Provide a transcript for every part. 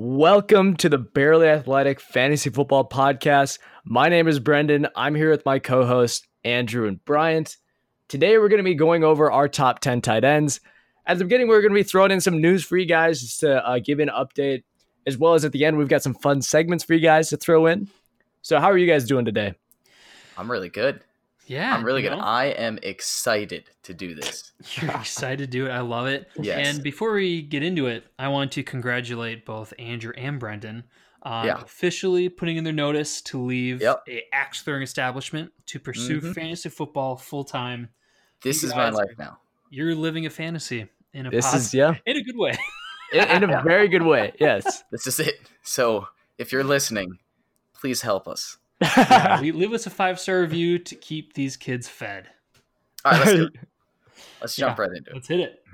Welcome to the Barely Athletic Fantasy Football Podcast. My name is Brendan. I'm here with my co hosts, Andrew and Bryant. Today, we're going to be going over our top 10 tight ends. At the beginning, we're going to be throwing in some news for you guys just to uh, give an update, as well as at the end, we've got some fun segments for you guys to throw in. So, how are you guys doing today? I'm really good. Yeah, I'm really good. know, I am excited to do this. You're excited to do it. I love it. Yes. And before we get into it, I want to congratulate both Andrew and Brendan on Yeah. officially putting in their notice to leave Yep. a axe throwing establishment to pursue Mhm. fantasy football full time. This You is my life now. You're living a fantasy in a This posi- is, yeah, in a good way. in, in a very good way. Yes. This is it. So if you're listening, please help us. Yeah, we leave us a five star review to keep these kids fed. All right, let's, do it. let's Yeah. jump right into it. Let's hit it.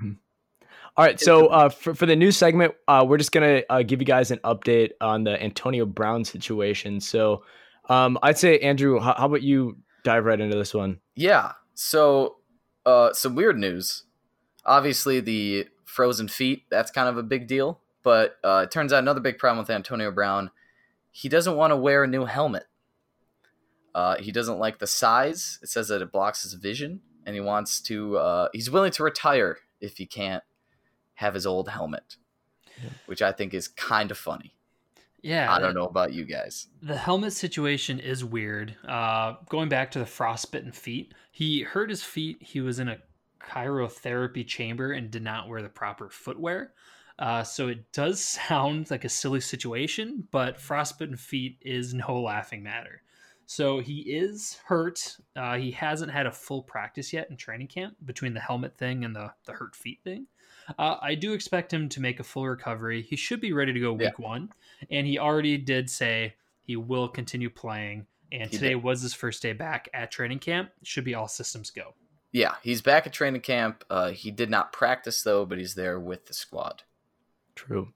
All right, so uh, for, for the news segment, uh, we're just gonna uh, give you guys an update on the Antonio Brown situation. So, um, I'd say Andrew, how, how about you dive right into this one? Yeah. So, uh, some weird news. Obviously, the frozen feet, that's kind of a big deal. But uh, it turns out another big problem with Antonio Brown, he doesn't want to wear a new helmet. Uh, he doesn't like the size. It says that it blocks his vision, and he wants to. Uh, he's willing to retire if he can't have his old helmet, Yeah. which I think is kind of funny. Yeah. I don't know about you guys. The helmet situation is weird. Uh, going back to the frostbitten feet, he hurt his feet. He was in a cryotherapy chamber and did not wear the proper footwear. Uh, so it does sound like a silly situation, but frostbitten feet is no laughing matter. So he is hurt. Uh, he hasn't had a full practice yet in training camp between the helmet thing and the, the hurt feet thing. Uh, I do expect him to make a full recovery. He should be ready to go Yeah. week one. And he already did say he will continue playing. And He today did. was his first day back at training camp. Should be all systems go. Yeah, he's back at training camp. Uh, he did not practice though, but he's there with the squad. True.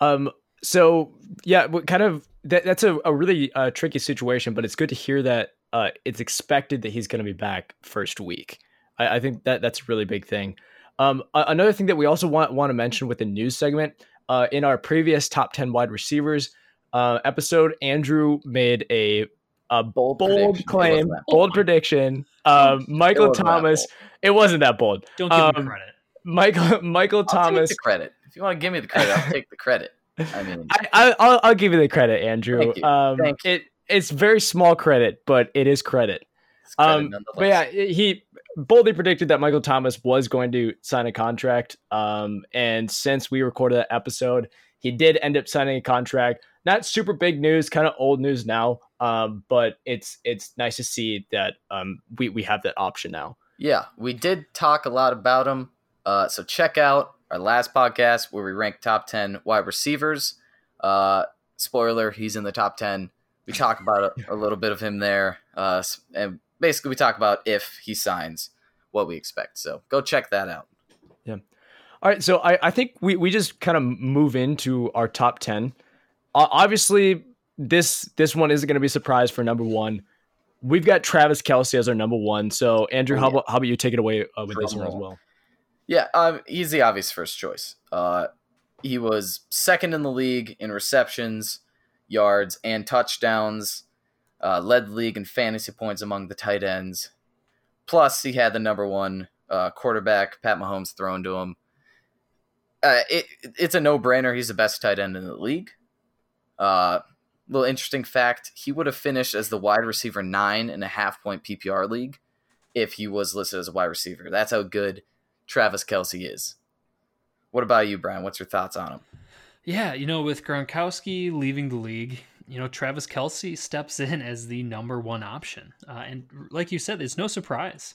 Um, so yeah, what kind of that, that's a, a really uh, tricky situation, but it's good to hear that uh, it's expected that he's going to be back first week. I, I think that that's a really big thing. Um, another thing that we also want want to mention with the news segment uh, in our previous top ten wide receivers uh, episode, Andrew made a a Bold, bold claim, wasn't bold prediction. Um, Michael wasn't Thomas. It wasn't that bold. Don't give him Um, credit. Michael Michael I'll Thomas. take the credit. If you want to give me the credit, I'll take the credit. I mean, I, I I'll, I'll give you the credit, Andrew. Thank. Um, Thank it it's very small credit, but it is credit. credit Um, but yeah, he boldly predicted that Michael Thomas was going to sign a contract. Um, and since we recorded that episode, he did end up signing a contract. Not super big news, kind of old news now. Um, but it's it's nice to see that um we we have that option now. Yeah, we did talk a lot about him. Uh, so check out our last podcast where we ranked top 10 wide receivers. Uh, spoiler, he's in the top 10. We talk about a, a little bit of him there. Uh, and basically, we talk about if he signs, what we expect. So go check that out. Yeah. All right, so I, I think we, we just kind of move into our top ten. Uh, obviously, this this one isn't going to be a surprise for number one. We've got Travis Kelce as our number one. So Andrew, Oh, how about how about you take it away uh, with this Drum one as well? Yeah, um, he's the obvious first choice. Uh, he was second in the league in receptions, yards, and touchdowns. Uh, led the league in fantasy points among the tight ends. Plus, he had the number one uh, quarterback, Pat Mahomes, thrown to him. Uh, it, it's a no-brainer. He's the best tight end in the league. Uh, little interesting fact: he would have finished as the wide receiver nine in a half-point PPR league if he was listed as a wide receiver. That's how good Travis Kelce is. What about you, Brian? What's your thoughts on him? Yeah, you know, with Gronkowski leaving the league, you know, Travis Kelce steps in as the number one option. Uh, and like you said, it's no surprise.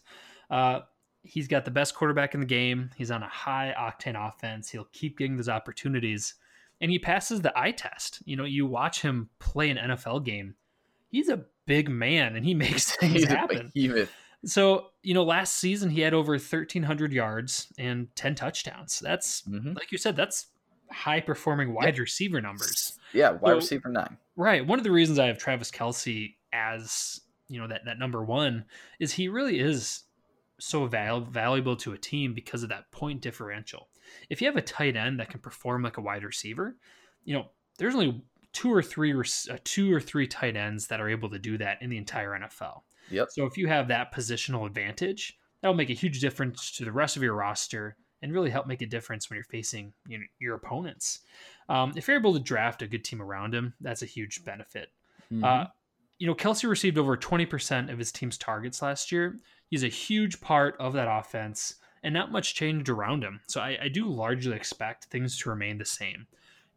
Uh, he's got the best quarterback in the game. He's on a high octane offense. He'll keep getting those opportunities. And he passes the eye test. You know, you watch him play an NFL game. He's a big man and he makes things happen. So, you know, last season he had over 1,300 yards and 10 touchdowns. That's, Mhm. like you said, that's high performing wide receiver numbers. Yeah, wide So- receiver nine. Right. One of the reasons I have Travis Kelce as, you know, that, that number one is he really is so val- valuable to a team because of that point differential. If you have a tight end that can perform like a wide receiver, you know, there's only two or three uh, two or three tight ends that are able to do that in the entire NFL. Yep. So if you have that positional advantage, that will make a huge difference to the rest of your roster and really help make a difference when you're facing you know, your opponents. Um, if you're able to draft a good team around him, that's a huge benefit. Mhm. Uh, you know, Kelce received over 20% of his team's targets last year. He's a huge part of that offense, and not much changed around him. So I, I do largely expect things to remain the same.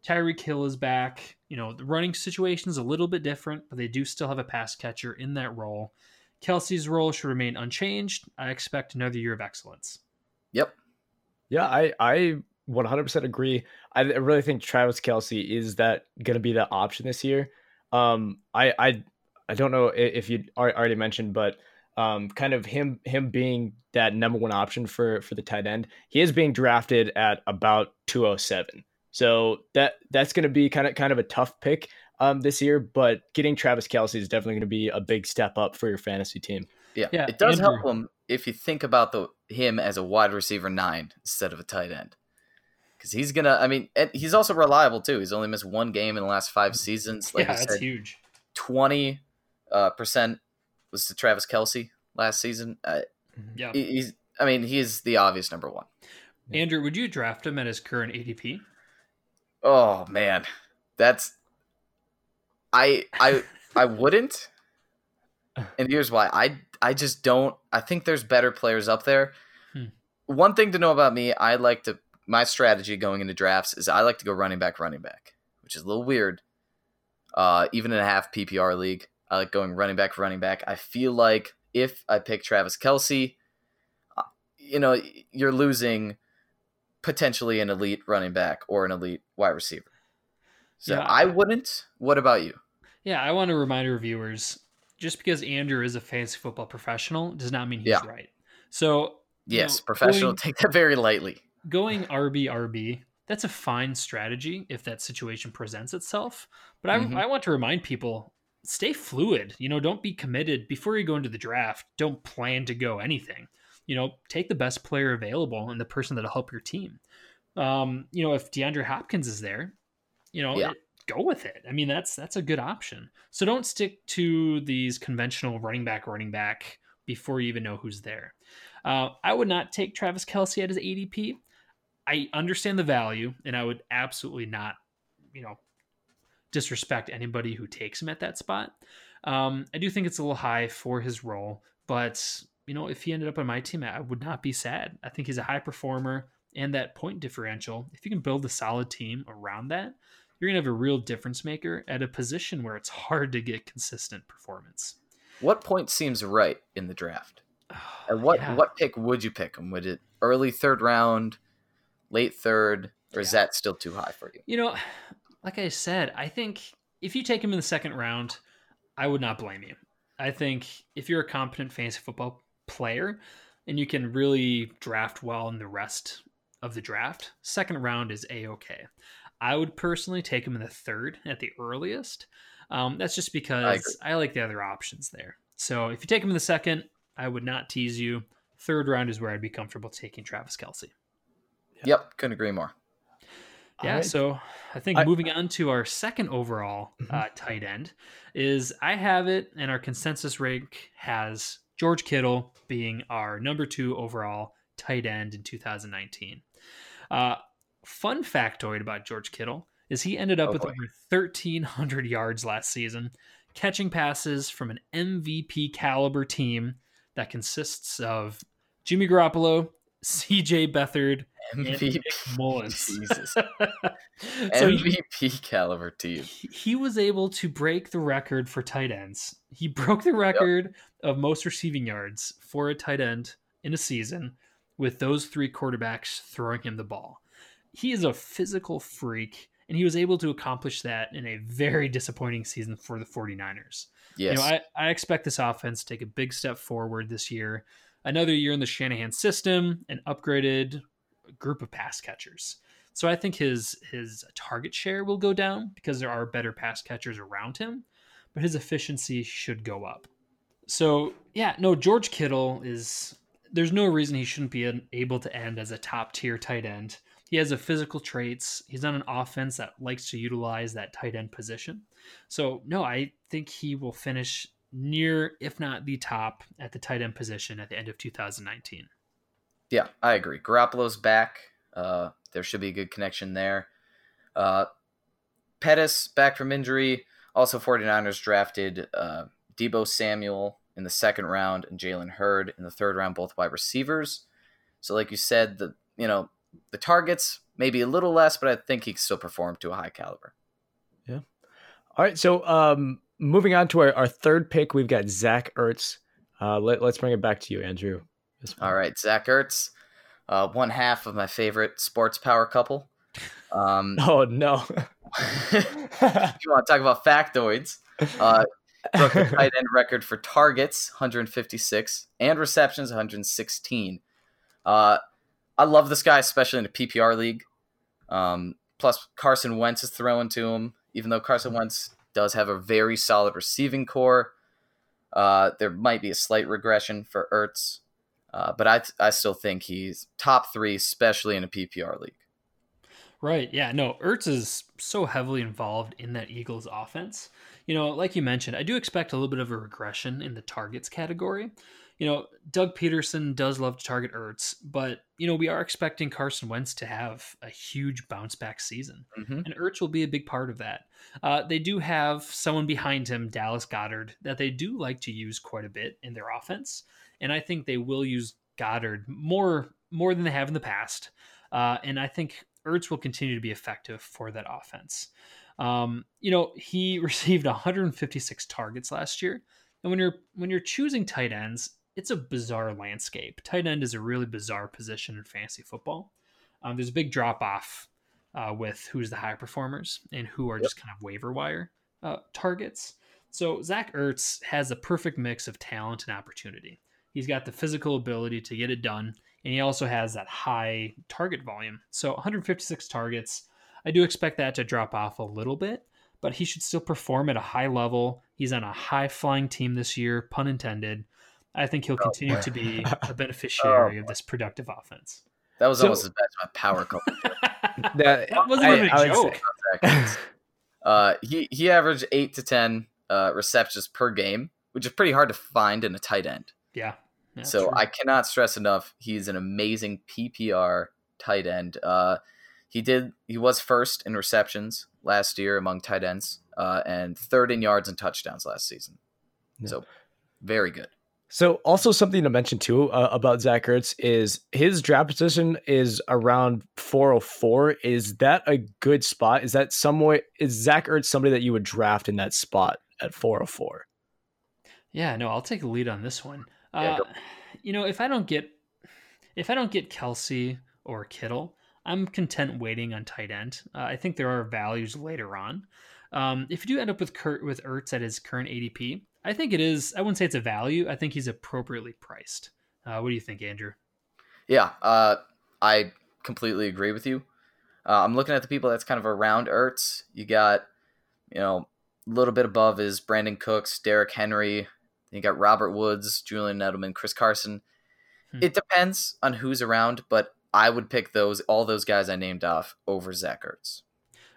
Tyreek Hill is back. You know, the running situation is a little bit different, but they do still have a pass catcher in that role. Kelce's role should remain unchanged. I expect another year of excellence. yep. Yeah, I I 100% agree. I I really think Travis Kelce is that going to be the option this year. Um, I I I don't know if you already mentioned, but um, kind of him him being that number one option for for the tight end. He is being drafted at about 207. So that that's going to be kind of kind of a tough pick um this year, but getting Travis Kelce is definitely going to be a big step up for your fantasy team. Yeah. Yeah, It does help him if you think about the him as a wide receiver nine instead of a tight end. Because he's gonna, I mean, and he's also reliable too. He's only missed one game in the last five seasons. Like yeah, I that's huge. twenty uh, percent was to Travis Kelce last season. Uh, Yeah. he's, I mean, he's the obvious number one. Andrew, would you draft him at his current ADP? Oh man, that's I I I wouldn't. And here's why. I I just don't I think there's better players up there. Hmm. One thing to know about me, I like to my strategy going into drafts is I like to go running back running back, which is a little weird. Uh even in a half PPR league, I like going running back running back. I feel like if I pick Travis Kelce, uh, you know, you're losing potentially an elite running back or an elite wide receiver. So Yeah. I wouldn't. What about you? Yeah, I want to remind our viewers just because Andrew is a fantasy football professional does not mean he's Yeah. right. So, Yes, know, professional. going- Take that very lightly. going RB RB, that's a fine strategy if that situation presents itself. But I, Mhm. I want to remind people stay fluid. You know, don't be committed before you go into the draft. Don't plan to go anything. You know, take the best player available and the person that'll help your team. Um, you know, if DeAndre Hopkins is there, you know, Yeah. it- go with it. I mean, that's that's a good option. So don't stick to these conventional running back, running back before you even know who's there. Uh, I would not take Travis Kelce at his ADP. I understand the value, and I would absolutely not, you know, disrespect anybody who takes him at that spot. Um, I do think it's a little high for his role, but you know, if he ended up on my team, I would not be sad. I think he's a high performer, and that point differential. If you can build a solid team around that, you're gonna have a real difference maker at a position where it's hard to get consistent performance. What point seems right in the draft? And what Yeah. what pick would you pick him? Would it early third round, late third, or is that still too high for you? You know, like I said, I think if you take him in the second round, I would not blame you. I think if you're a competent fantasy football player and you can really draft well in the rest of the draft, second round is a okay. I would personally take him in the third at the earliest. Um, that's just because I, like the other options there. So if you take him in the second, I would not tease you. Third round is where I'd be comfortable taking Travis Kelce. Yep, couldn't agree more. Yeah, Alright. so I think I- moving on to our second overall Mhm. uh, tight end is I have it, and our consensus rank has George Kittle being our number two overall tight end in 2019. Uh, fun factoid about George Kittle is he ended up Oh, with boy. over 1,300 yards last season, catching passes from an MVP caliber team that consists of Jimmy Garoppolo, CJ Beathard, and MVP. Nick Mullens. Jesus. so he, MVP caliber team. he was able to break the record for tight ends. He broke the record of most receiving yards for a tight end in a season with those three quarterbacks throwing him the ball. He is a physical freak, and he was able to accomplish that in a very disappointing season for the 49ers. Yes. You know, I, I expect this offense to take a big step forward this year. Another year in the Shanahan system, an upgraded group of pass catchers. So I think his his target share will go down because there are better pass catchers around him, but his efficiency should go up. So yeah, no, George Kittle is. There's no reason he shouldn't be able to end as a top tier tight end. He has the physical traits. He's on an offense that likes to utilize that tight end position. So, no, I think he will finish near, if not the top, at the tight end position at the end of 2019. Yeah, I agree. Garoppolo's back. Uh, there should be a good connection there. Uh, Pettis back from injury. Also, 49ers drafted uh, Deebo Samuel in the second round and Jalen Hurd in the third round, both wide receivers. So, like you said, the you know the targets maybe a little less, but I think he can still perform to a high caliber. Yeah. All right. So, um, moving on to our, our third pick, we've got Zach Ertz. Uh, let, us bring it back to you, Andrew. All right, Zach Ertz, uh, one half of my favorite sports power couple. Um, oh no! you want to talk about factoids, uh, broke the tight end record for targets, 156, and receptions, 116. Uh, I love this guy, especially in a PPR league. Um, plus, Carson Wentz is throwing to him, even though Carson Wentz does have a very solid receiving corps. Uh, there might be a slight regression for Ertz, uh, but I, I still think he's top three, especially in a PPR league. Right. Yeah. No, Ertz is so heavily involved in that Eagles offense. You know, like you mentioned, I do expect a little bit of a regression in the targets category. You know, Doug Pederson does love to target Ertz, but, you know, we are expecting Carson Wentz to have a huge bounce back season. Mm-hmm. And Ertz will be a big part of that. Uh, they do have someone behind him, Dallas Goedert, that they do like to use quite a bit in their offense. And I think they will use Goedert more more than they have in the past. Uh, and I think Ertz will continue to be effective for that offense. Um, you know, he received 156 targets last year. And when you're when you're choosing tight ends, it's a bizarre landscape. Tight end is a really bizarre position in fantasy football. Um, there's a big drop off uh, with who's the high performers and who are yep. just kind of waiver wire uh, targets. So Zach Ertz has a perfect mix of talent and opportunity. He's got the physical ability to get it done, and he also has that high target volume. So 156 targets. I do expect that to drop off a little bit, but he should still perform at a high level. He's on a high flying team this year, pun intended. I think he'll oh, continue oh, to be a beneficiary oh, of this productive offense. That was so, almost as bad as my power couple. that, that wasn't I, even a joke. uh, he he averaged eight to ten uh, receptions per game, which is pretty hard to find in a tight end. Yeah. yeah so true. I cannot stress enough. He's an amazing PPR tight end. Uh, he did. He was first in receptions last year among tight ends, uh, and third in yards and touchdowns last season. Yeah. So very good. So also something to mention too uh, about Zach Ertz is his draft position is around 404. Is that a good spot? Is that some way? Is Zach Ertz somebody that you would draft in that spot at 404? Yeah, no, I'll take a lead on this one. Yeah, uh, you know, if I don't get if I don't get Kelce or Kittle, I'm content waiting on tight end. Uh, I think there are values later on. Um, if you do end up with Kurt with Ertz at his current ADP, I think it is. I wouldn't say it's a value. I think he's appropriately priced. Uh, what do you think, Andrew? Yeah, uh, I completely agree with you. Uh, I'm looking at the people that's kind of around Ertz. You got, you know, a little bit above is Brandin Cooks, Derrick Henry, you got Robert Woods, Julian Edelman, Chris Carson. Hmm. It depends on who's around, but I would pick those all those guys I named off over Zach Ertz.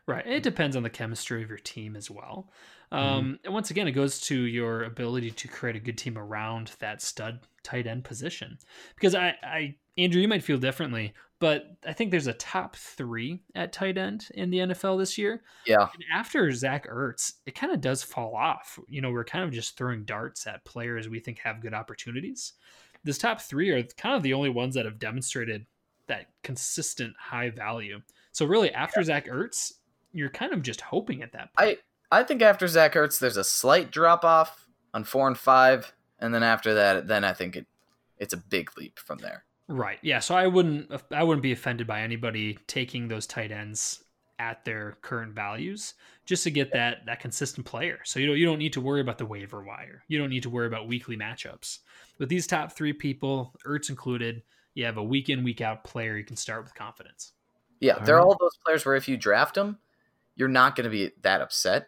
Right. It depends on the chemistry of your team as well. Um, mm-hmm. And once again, it goes to your ability to create a good team around that stud tight end position. Because I, I, Andrew, you might feel differently, but I think there's a top three at tight end in the NFL this year. Yeah. And after Zach Ertz, it kind of does fall off. You know, we're kind of just throwing darts at players we think have good opportunities. This top three are kind of the only ones that have demonstrated that consistent high value. So really, after yeah. Zach Ertz, you're kind of just hoping at that point. I I think after Zach Ertz, there's a slight drop off on four and five, and then after that, then I think it it's a big leap from there. Right. Yeah. So I wouldn't I wouldn't be offended by anybody taking those tight ends at their current values just to get that that consistent player. So you don't you don't need to worry about the waiver wire. You don't need to worry about weekly matchups. With these top three people, Ertz included, you have a week in week out player you can start with confidence. Yeah, they're all those players where if you draft them, you're not going to be that upset.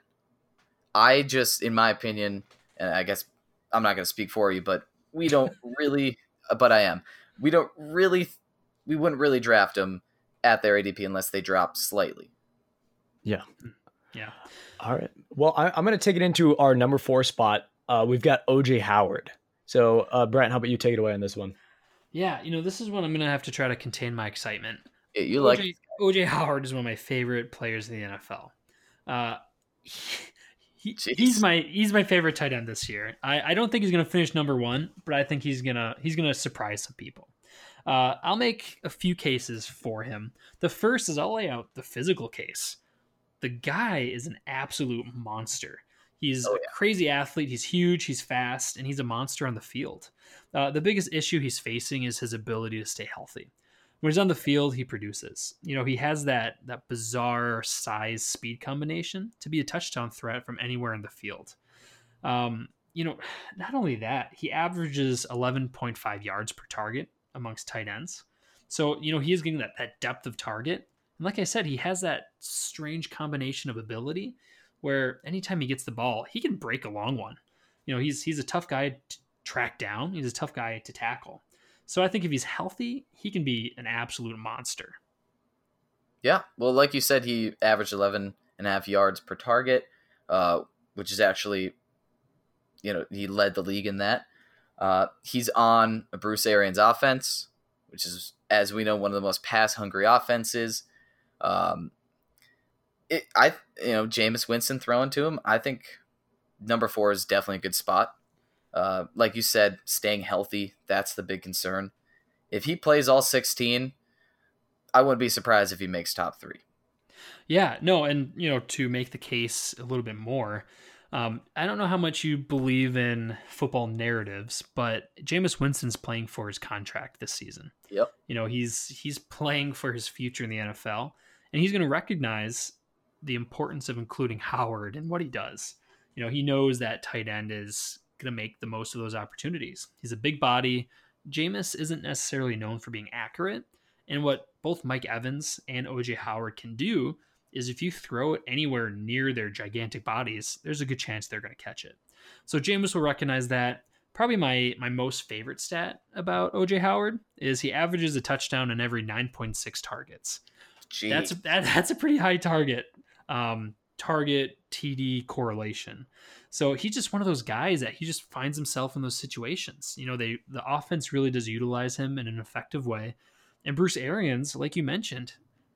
I just, in my opinion, and I guess I'm not going to speak for you, but we don't really, but I am we don't really we wouldn't really draft him at their ADP unless they drop slightly. Yeah. Yeah. All right. Well, I, am going to take it into our number four spot. Uh, we've got OJ Howard. So, uh, Brent, how about you take it away on this one? Yeah, you know, this is when I'm going to have to try to contain my excitement. Yeah, you OJ, like OJ Howard is one of my favorite players in the NFL. Uh, he, Jeez. he's my he's my favorite tight end this year. I, I don't think he's gonna finish number one, but I think he's gonna he's gonna surprise some people. Uh, I'll make a few cases for him. The first is I'll lay out the physical case. The guy is an absolute monster. He's Oh, a crazy athlete. He's huge. He's fast, and he's a monster on the field. Uh, the biggest issue he's facing is his ability to stay healthy. When he's on the field, he produces. You know, he has that that bizarre size speed combination to be a touchdown threat from anywhere in the field. Um, you know, not only that, he averages 11.5 yards per target amongst tight ends. So, you know, he is getting that, that depth of target. And like I said, he has that strange combination of ability where anytime he gets the ball, he can break a long one. You know, he's he's a tough guy to track down. He's a tough guy to tackle. So I think if he's healthy, he can be an absolute monster. Yeah, well, like you said, he averaged 11 and a half yards per target, uh, which is actually, you know, he led the league in that. Uh, he's on Bruce Arians offense, which is, as we know, one of the most pass hungry offenses. Um, it, I, you know, Jameis Winston throwing to him. I think number four is definitely a good spot. Uh, like you said, staying healthy, that's the big concern. If he plays all 16, I wouldn't be surprised if he makes top three. Yeah, no, and you know, to make the case a little bit more, um, I don't know how much you believe in football narratives, but Jameis Winston's playing for his contract this season. Yep. You know, he's he's playing for his future in the NFL, and he's going to recognize the importance of including Howard and what he does. You know, he knows that tight end is going to make the most of those opportunities. He's a big body. Jameis isn't necessarily known for being accurate, and what both Mike Evans and OJ Howard can do is if you throw it anywhere near their gigantic bodies, there's a good chance they're going to catch it. So Jameis will recognize that. Probably my my most favorite stat about OJ Howard is he averages a touchdown in every 9.6 targets. Gee. That's that, that's a pretty high target um, target TD correlation. So he's just one of those guys that he just finds himself in those situations. You know, they the offense really does utilize him in an effective way. And Bruce Arians, like you mentioned,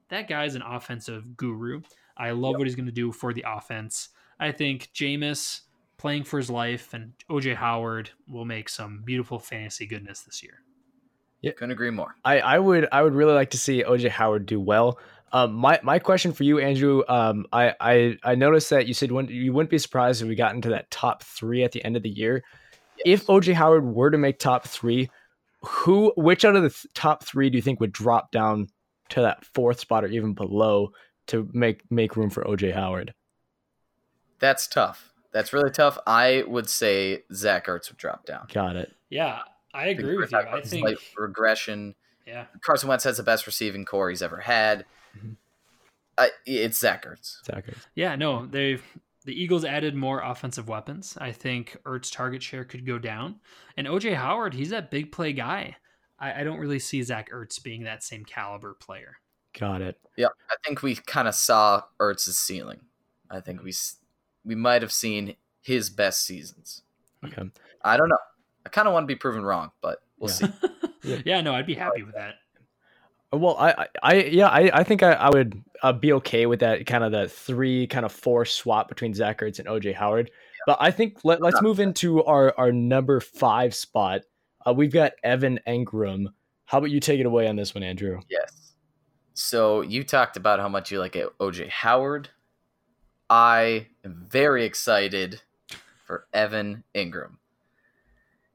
that guy's an offensive guru. I love what he's going to do for the offense. I think Jameis playing for his life and OJ Howard will make some beautiful fantasy goodness this year. Yeah, couldn't agree more. I, I would I would really like to see OJ Howard do well. Um, my my question for you, Andrew. Um, I I, I noticed that you said when, you wouldn't be surprised if we got into that top three at the end of the year. If OJ Howard were to make top three, who which out of the th- top three do you think would drop down to that fourth spot or even below to make make room for OJ Howard? That's tough. That's really tough. I would say Zach Ertz would drop down. Got it. Yeah, I agree with you. I think Slight regression. yeah. Carson Wentz has the best receiving corps he's ever had. I, it's Zach Ertz. Zachary. Yeah, no, they the Eagles added more offensive weapons. I think Ertz target share could go down, and OJ Howard, he's that big play guy. I, I don't really see Zach Ertz being that same caliber player. Got it. Yeah, I think we kind of saw Ertz's ceiling. I think we we might have seen his best seasons. Okay. I don't know. I kind of want to be proven wrong, but we'll Yeah. see. yeah, no, I'd be happy with that. Well, I, I, yeah, I, I think I, I would uh, be okay with that kind of the three, kind of four swap between Zach Ertz and OJ Howard. But I think let, let's move into our, our number five spot. Uh, we've got Evan Engram. How about you take it away on this one, Andrew? Yes. So you talked about how much you like OJ Howard. I am very excited for Evan Engram.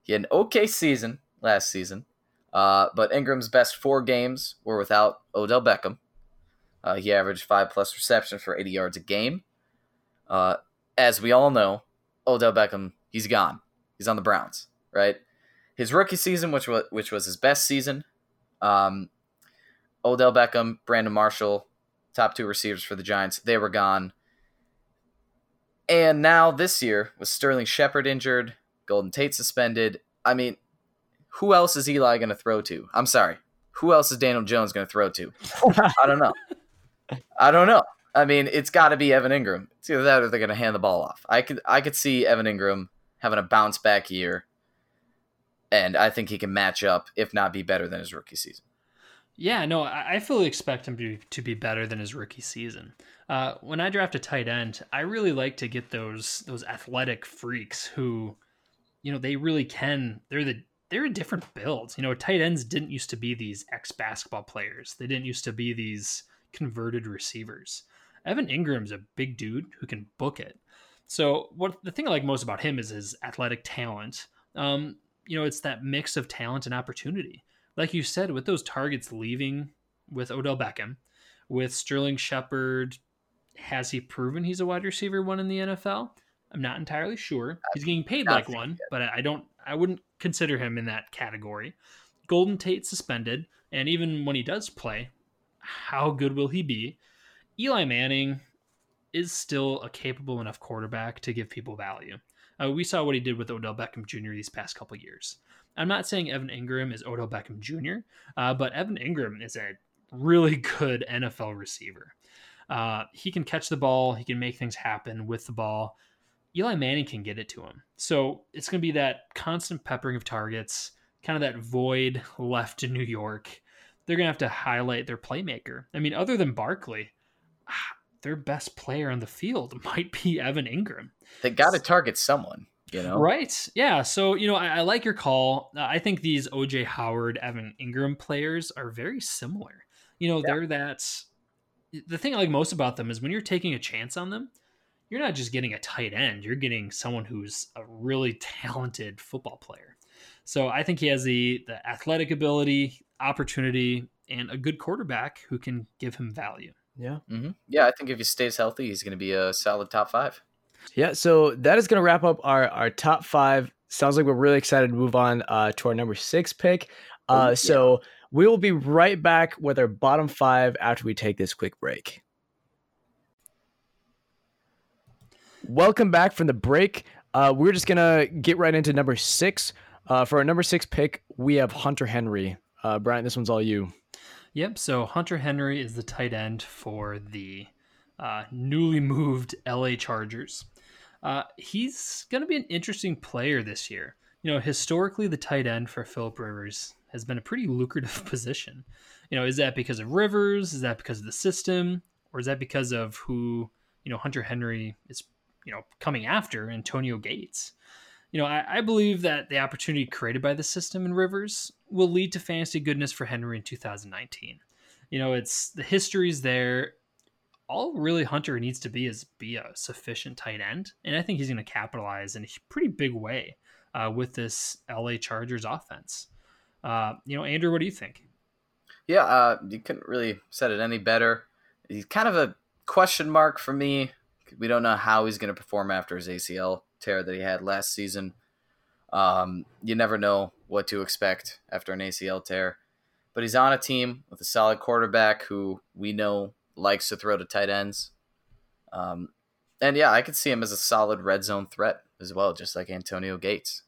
He had an okay season last season, uh, but Engram's best four games were without Odell Beckham. Uh, he averaged five plus receptions for 80 yards a game. Uh, as we all know, Odell Beckham, he's gone. He's on the Browns, right? His rookie season, which was which was his best season, um, Odell Beckham, Brandon Marshall, top two receivers for the Giants, they were gone. And now this year, with Sterling Shepard injured, Golden Tate suspended, I mean, who else is Eli going to throw to? I'm sorry. who else is Daniel Jones going to throw to? I don't know. I don't know. I mean, it's got to be Evan Engram. It's either that or they're going to hand the ball off. I could I could see Evan Engram having a bounce back year, and I think he can match up, if not be better than his rookie season. Yeah, no, I fully expect him to be, to be better than his rookie season. Uh, when I draft a tight end, I really like to get those those athletic freaks who, you know, they really can. They're the they're a different build. You know, tight ends didn't used to be these ex basketball players. They didn't used to be these converted receivers. Evan Engram's a big dude who can book it. So what the thing I like most about him is his athletic talent. Um, you know, it's that mix of talent and opportunity. Like you said, with those targets leaving with Odell Beckham, with Sterling Shepard, has he proven he's a wide receiver one in the NFL? I'm not entirely sure. He's getting paid like one, but I don't. I wouldn't consider him in that category. Golden Tate suspended, and even when he does play, how good will he be? Eli Manning is still a capable enough quarterback to give people value. Uh, we saw what he did with Odell Beckham Jr. these past couple years. I'm not saying Evan Engram is Odell Beckham Jr., uh, but Evan Engram is a really good NFL receiver. Uh, he can catch the ball, he can make things happen with the ball. Eli Manning can get it to him. So it's going to be that constant peppering of targets, kind of that void left in New York. They're going to have to highlight their playmaker. I mean, other than Barkley, their best player on the field might be Evan Engram. They got to target someone, you know? Right. Yeah. So, you know, I, I like your call. Uh, I think these OJ Howard, Evan Engram players are very similar. You know, yeah. they're that. The thing I like most about them is when you're taking a chance on them, you're not just getting a tight end, you're getting someone who's a really talented football player. So I think he has the the athletic ability, opportunity, and a good quarterback who can give him value. Yeah. Mm-hmm. Yeah, I think if he stays healthy, he's going to be a solid top five. Yeah. So that is going to wrap up our, our top five. Sounds like we're really excited to move on uh, to our number six pick. Uh, yeah. So we will be right back with our bottom five after we take this quick break. Welcome back from the break. Uh, we're just to get right into number six. Uh, for our number six pick, we have Hunter Henry. Uh, Brian, this one's all you. Yep. So Hunter Henry is the tight end for the uh, newly moved LA Chargers. Uh, he's to be an interesting player this year. You know, historically, the tight end for Philip Rivers has been a pretty lucrative position. You know, is that because of Rivers? Is that because of the system? Or is that because of who, you know, Hunter Henry is, you know, coming after Antonio Gates? you know, I, I, believe that the opportunity created by the system in Rivers will lead to fantasy goodness for Henry in 2019. You know, it's the history's there. All really Hunter needs to be is be a sufficient tight end, and I think he's going to capitalize in a pretty big way uh, with this LA Chargers offense. Uh, you know, Andrew, what do you think? Yeah, uh, you couldn't really said it any better. He's kind of a question mark for me. We don't know how he's going to perform after his ACL tear that he had last season. Um, you never know what to expect after an ACL tear. But he's on a team with a solid quarterback who we know likes to throw to tight ends. Um, and yeah, I could see him as a solid red zone threat as well, just like Antonio Gates.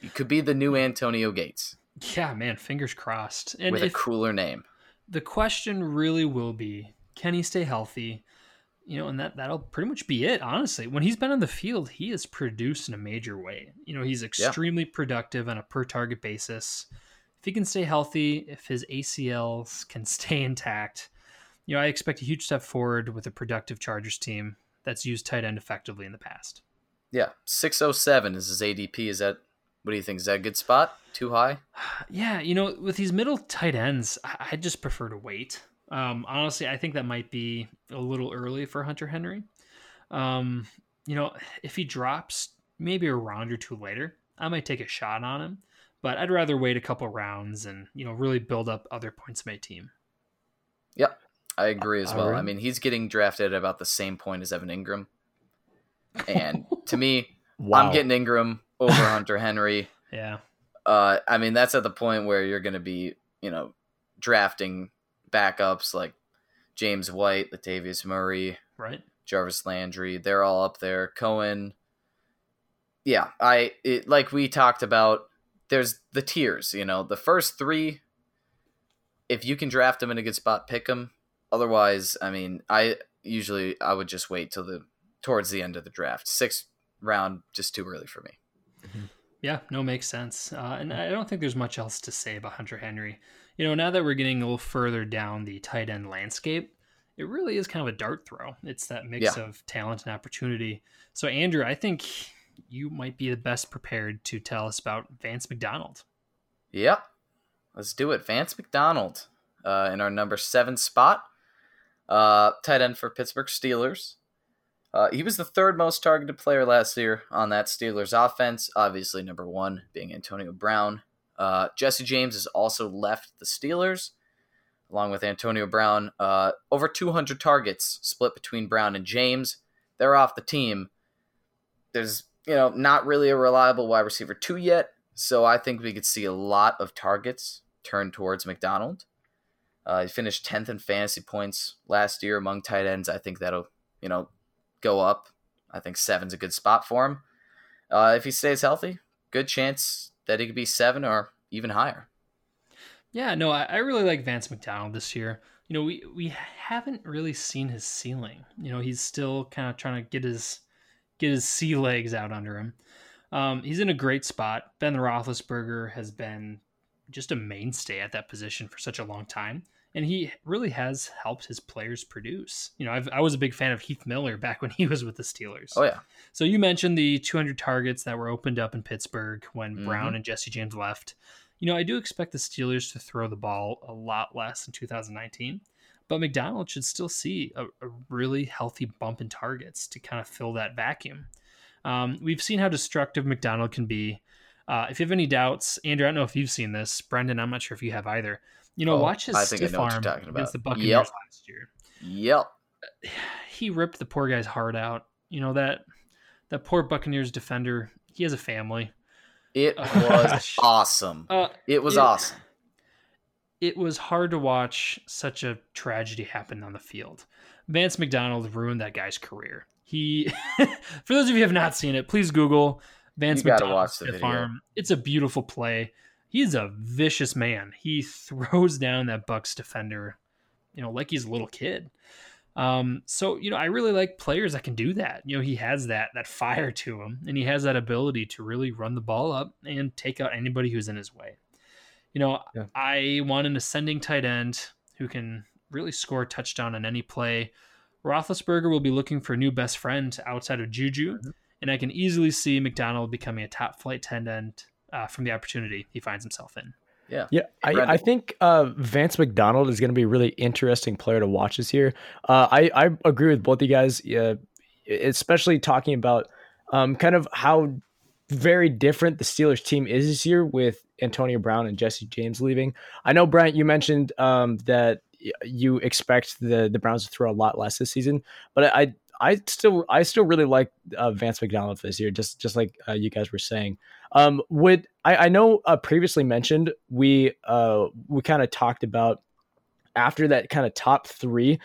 He could be the new Antonio Gates. Yeah, man, fingers crossed. And with a cooler name. The question really will be can he stay healthy? You know, and that that'll pretty much be it. Honestly, when he's been on the field, he has produced in a major way. You know, he's extremely yeah. productive on a per target basis. If he can stay healthy, if his ACLs can stay intact, you know, I expect a huge step forward with a productive Chargers team that's used tight end effectively in the past. Yeah, six oh seven is his ADP. Is that what do you think? Is that a good spot? Too high? Yeah, you know, with these middle tight ends, I just prefer to wait. Um, honestly, I think that might be a little early for Hunter Henry. Um, you know, if he drops maybe a round or two later, I might take a shot on him. But I'd rather wait a couple rounds and you know really build up other points of my team. Yep, I agree as well. I mean, he's getting drafted at about the same point as Evan Engram. and to me, wow. I'm getting Engram over Hunter Henry. Yeah. Uh, I mean, that's at the point where you're going to be, you know, drafting backups like James White, Latavius Murray, right, Jarvis Landry. They're all up there. Cohen. Yeah, I it, like we talked about. There's the tiers. You know, the first three if you can draft them in a good spot, pick them. Otherwise, I mean, I usually I would just wait till the towards the end of the draft. Sixth round, just too early for me. Yeah, no, makes sense. Uh, and I don't think there's much else to say about Hunter Henry. You know, now that we're getting a little further down the tight end landscape, it really is kind of a dart throw. It's that mix Yeah. of talent and opportunity. So, Andrew, I think you might be the best prepared to tell us about Vance McDonald. Yep. Let's do it. Vance McDonald uh, in our number seven spot. Uh, tight end for Pittsburgh Steelers. Uh, he was the third most targeted player last year on that Steelers offense. Obviously, number one being Antonio Brown. Uh, Jesse James has also left the Steelers, along with Antonio Brown. Uh, over 200 targets split between Brown and James. They're off the team. There's, you know, not really a reliable wide receiver two yet, so I think we could see a lot of targets turn towards McDonald. Uh, he finished 10th in fantasy points last year among tight ends. I think that'll, you know, go up. I think seven's a good spot for him. Uh, if he stays healthy, good chance that he could be seven or even higher. Yeah, no, I, I really like Vance McDonald this year. You know, we we haven't really seen his ceiling. You know, he's still kind of trying to get his get his sea legs out under him. Um, he's in a great spot. Ben Roethlisberger has been just a mainstay at that position for such a long time, and he really has helped his players produce. You know, I've, I was a big fan of Heath Miller back when he was with the Steelers. Oh yeah, So you mentioned the 200 targets that were opened up in Pittsburgh when Mhm. Brown and Jesse James left. You know, I do expect the Steelers to throw the ball a lot less in 2019, but McDonald should still see a, a really healthy bump in targets to kind of fill that vacuum. Um, we've seen how destructive McDonald can be. Uh, if you have any doubts, Andrew, I don't know if you've seen this. Brendan, I'm not sure if you have either. You know, Oh, watch his I stiff know what you're arm against the. Buccaneers Yep. last year yep. he ripped the poor guy's heart out. You know that that poor Buccaneers defender. He has a family. It Uh, was awesome. Uh, It was it- awesome. it was hard to watch such a tragedy happen on the field. Vance McDonald ruined that guy's career. He, for those of you who have not seen it, please Google Vance You gotta McDonald watch the stiff video. arm. It's a beautiful play. He's a vicious man. He throws down that Bucks defender, you know, like he's a little kid. Um, so you know, I really like players that can do that. You know, he has that that fire to him, and he has that ability to really run the ball up and take out anybody who's in his way. You know, Yeah. I want an ascending tight end who can really score a touchdown on any play. Roethlisberger will be looking for a new best friend outside of Juju, Mhm. and I can easily see McDonald becoming a top flight tight end uh, from the opportunity he finds himself in. Yeah. Yeah, I, I think uh, Vance McDonald is going to be a really interesting player to watch this year. Uh, I, I agree with both you guys, uh, especially talking about um, kind of how very different the Steelers team is this year with Antonio Brown and Jesse James leaving. I know, Bryant, you mentioned um, that you expect the, the Browns to throw a lot less this season, but I I still I still really like uh, Vance McDonald this year, just just like uh, you guys were saying. Um, would I, I know uh, previously mentioned we uh we kind of talked about after that kind of top three,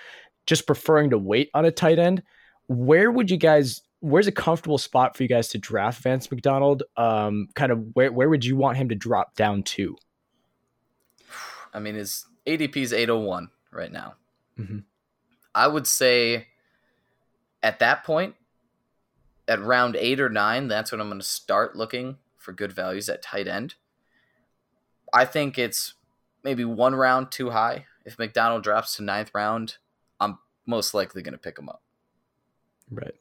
just preferring to wait on a tight end. Where would you guys? Where's a comfortable spot for you guys to draft Vance McDonald? Um, kind of where where would you want him to drop down to? I mean, his ADP is 801 right now. Mhm. I would say at that point, at round eight or nine, that's when I'm going to start looking for good values at tight end. I think it's maybe one round too high. If McDonald drops to ninth round, I'm most likely going to pick him up. Right.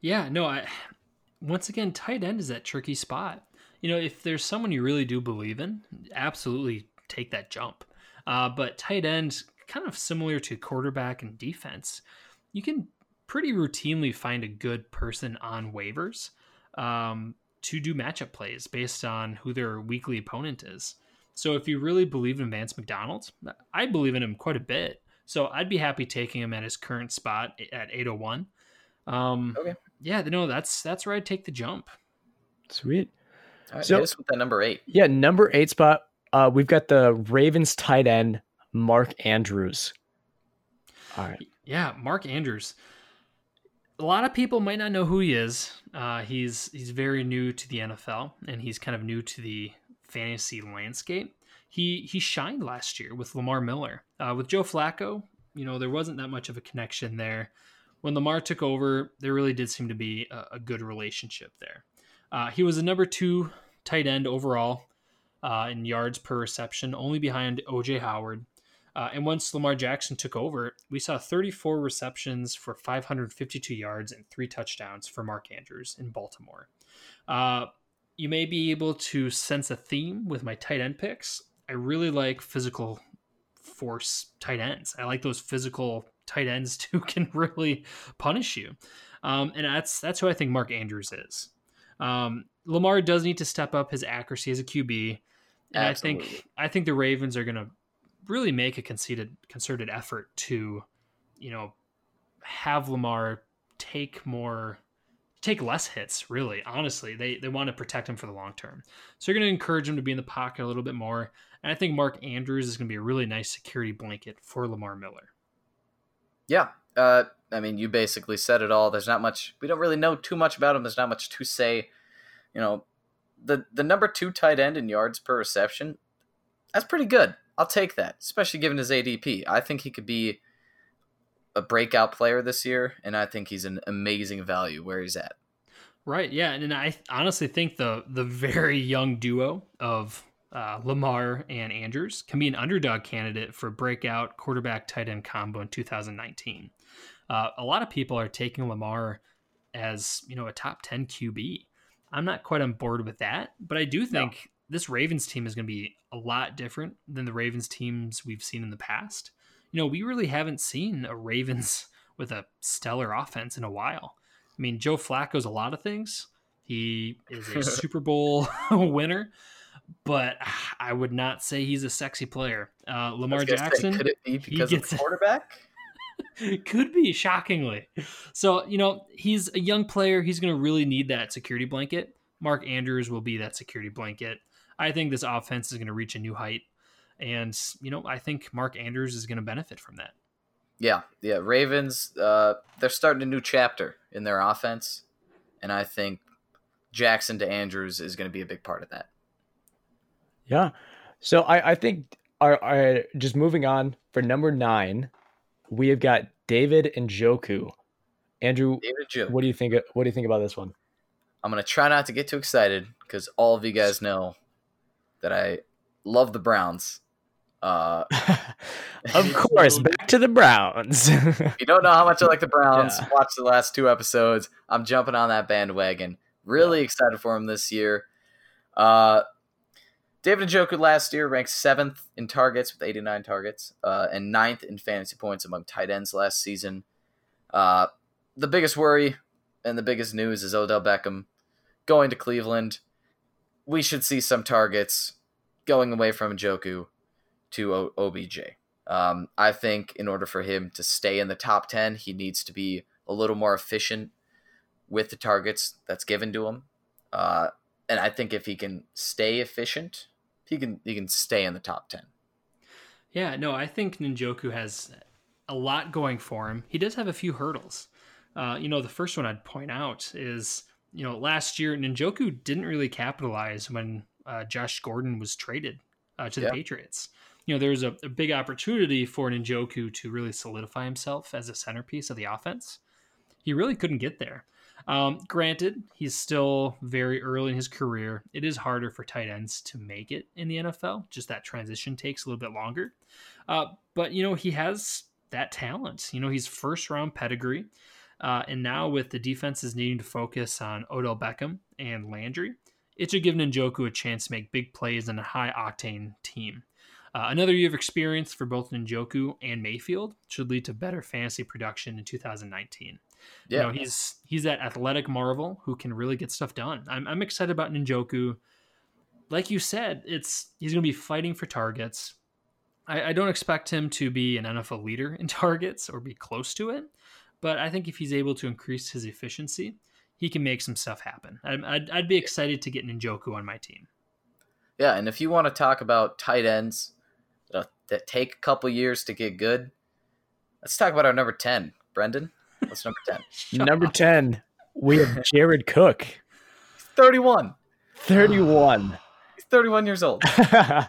Yeah, no, I once again, tight end is that tricky spot. You know, if there's someone you really do believe in, absolutely take that jump. Uh, but tight end, kind of similar to quarterback and defense, you can pretty routinely find a good person on waivers um, to do matchup plays based on who their weekly opponent is. So if you really believe in Vance McDonald, I believe in him quite a bit. So I'd be happy taking him at his current spot at 801. Um, Okay. Yeah, no, that's that's where I'd take the jump. Sweet. All right, So- with that number eight. Yeah, number eight spot. Uh, we've got the Ravens tight end Mark Andrews. All right. Yeah, Mark Andrews. A lot of people might not know who he is. Uh, he's he's very new to the NFL, and he's kind of new to the fantasy landscape. he he shined last year with Lamar Miller. Uh, with Joe Flacco, you know, there wasn't that much of a connection there. When Lamar took over, there really did seem to be a, a good relationship there. Uh, he was a number two tight end overall uh, in yards per reception, only behind OJ Howard. Uh, and once Lamar Jackson took over, we saw 34 receptions for 552 yards and three touchdowns for Mark Andrews in Baltimore. Uh, you may be able to sense a theme with my tight end picks. I really like physical force tight ends. I like those physical tight ends who can really punish you. Um, and that's that's who I think Mark Andrews is. Um, Lamar does need to step up his accuracy as a QB, and Absolutely. I think I think the Ravens are going to really make a conceded concerted effort to, you know, have Lamar take more take less hits really honestly. They they want to protect him for the long term. So you're going to encourage him to be in the pocket a little bit more and i think mark andrews is going to be a really nice security blanket for lamar miller. Yeah uh, i mean you basically said it all. There's not much we don't really know too much about him. There's not much to say. You know the the number two tight end in yards per reception that's pretty good i'll take that especially given his adp i think he could be a breakout player this year, and I think he's an amazing value where he's at. Right. Yeah, and I honestly think the the very young duo of uh, Lamar and Andrews can be an underdog candidate for breakout quarterback tight end combo in 2019. Uh, a lot of people are taking Lamar as you know a top 10 QB. I'm not quite on board with that, but I do think. This Ravens team is going to be a lot different than the Ravens teams we've seen in the past you know, we really haven't seen a Ravens with a stellar offense in a while. I mean, Joe Flacco's a lot of things. He is a Super Bowl winner, but I would not say he's a sexy player. Uh, Lamar Jackson. Say, could it be because of quarterback? could be shockingly. So you know he's a young player. He's going to really need that security blanket. Mark Andrews will be that security blanket. I think this offense is going to reach a new height. And, you know, I think Mark Andrews is going to benefit from that. Yeah. Yeah. Ravens, uh, they're starting a new chapter in their offense. And I think Jackson to Andrews is going to be a big part of that. Yeah. So I, I think our, our just moving on for number nine, we have got David Njoku. Andrew, David what do you think? What do you think about this one? I'm gonna try not to get too excited because all of you guys know that I love the Browns. Uh, of course, back to the Browns. you don't know how much I like the Browns. Yeah. Watch the last two episodes. I'm jumping on that bandwagon. Really yeah. excited for him this year. Uh, David Njoku last year ranked seventh in targets with 89 targets uh, and ninth in fantasy points among tight ends last season. Uh, the biggest worry and the biggest news is Odell Beckham going to Cleveland. We should see some targets going away from Njoku to o- OBJ. Um, I think in order for him to stay in the top 10, he needs to be a little more efficient with the targets that's given to him. Uh, and I think if he can stay efficient, he can he can stay in the top 10. Yeah, no, I think Njoku has a lot going for him. He does have a few hurdles. Uh, you know, the first one I'd point out is, you know, last year Njoku didn't really capitalize when uh, Josh Gordon was traded uh, to the yeah. Patriots you know, there's a, a big opportunity for Njoku to really solidify himself as a centerpiece of the offense. He really couldn't get there. Um, granted, he's still very early in his career. It is harder for tight ends to make it in the NFL. Just that transition takes a little bit longer. Uh, but, you know, he has that talent. You know, he's first round pedigree. Uh, and now with the defenses needing to focus on Odell Beckham and Landry, it should give Njoku a chance to make big plays in a high octane team. Uh, another year of experience for both Njoku and Mayfield should lead to better fantasy production in 2019. Yeah, you know, he's he's that athletic marvel who can really get stuff done. I'm I'm excited about Njoku. Like you said, it's he's going to be fighting for targets. I, I don't expect him to be an NFL leader in targets or be close to it, but I think if he's able to increase his efficiency, he can make some stuff happen. I'd, I'd, I'd be excited to get Njoku on my team. Yeah, and if you want to talk about tight ends that take a couple years to get good. Let's talk about our number 10. Brendan, what's number 10? number 10, we have Jared Cook. He's 31. 31. He's 31 years old. I,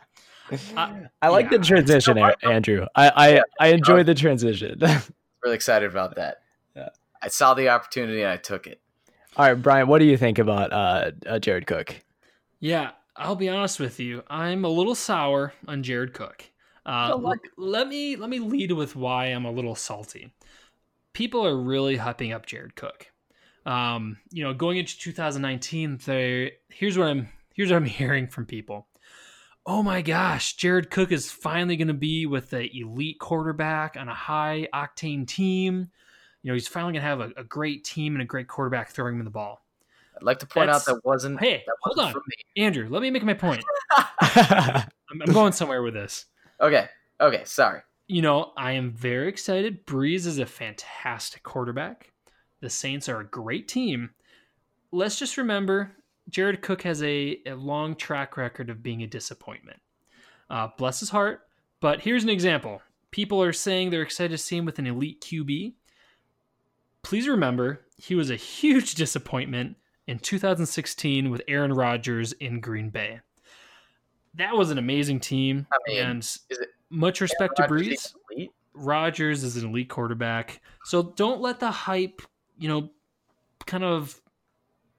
I like yeah. the transition, Andrew. I I. I enjoy the transition. really excited about that. Yeah. I saw the opportunity and I took it. All right, Brian, what do you think about uh, uh, Jared Cook? Yeah, I'll be honest with you. I'm a little sour on Jared Cook. Uh, let, let me let me lead with why I'm a little salty. People are really hyping up Jared Cook. Um, you know, going into 2019, they here's what I'm here's what I'm hearing from people. Oh my gosh, Jared Cook is finally going to be with the elite quarterback on a high octane team. You know, he's finally going to have a, a, great team and a great quarterback throwing him the ball. I'd like to point That's, out that wasn't. Hey, that wasn't hold on, Andrew. Let me make my point. I'm, I'm going somewhere with this. Okay. Okay. Sorry. You know, I am very excited. Brees is a fantastic quarterback. The Saints are a great team. Let's just remember Jared Cook has a, a long track record of being a disappointment. Uh, bless his heart. But here's an example. People are saying they're excited to see him with an elite QB. Please remember, he was a huge disappointment in 2016 with Aaron Rodgers in Green Bay. That was an amazing team, I mean, and much respect to Brees. Rodgers is an elite quarterback, so don't let the hype, you know, kind of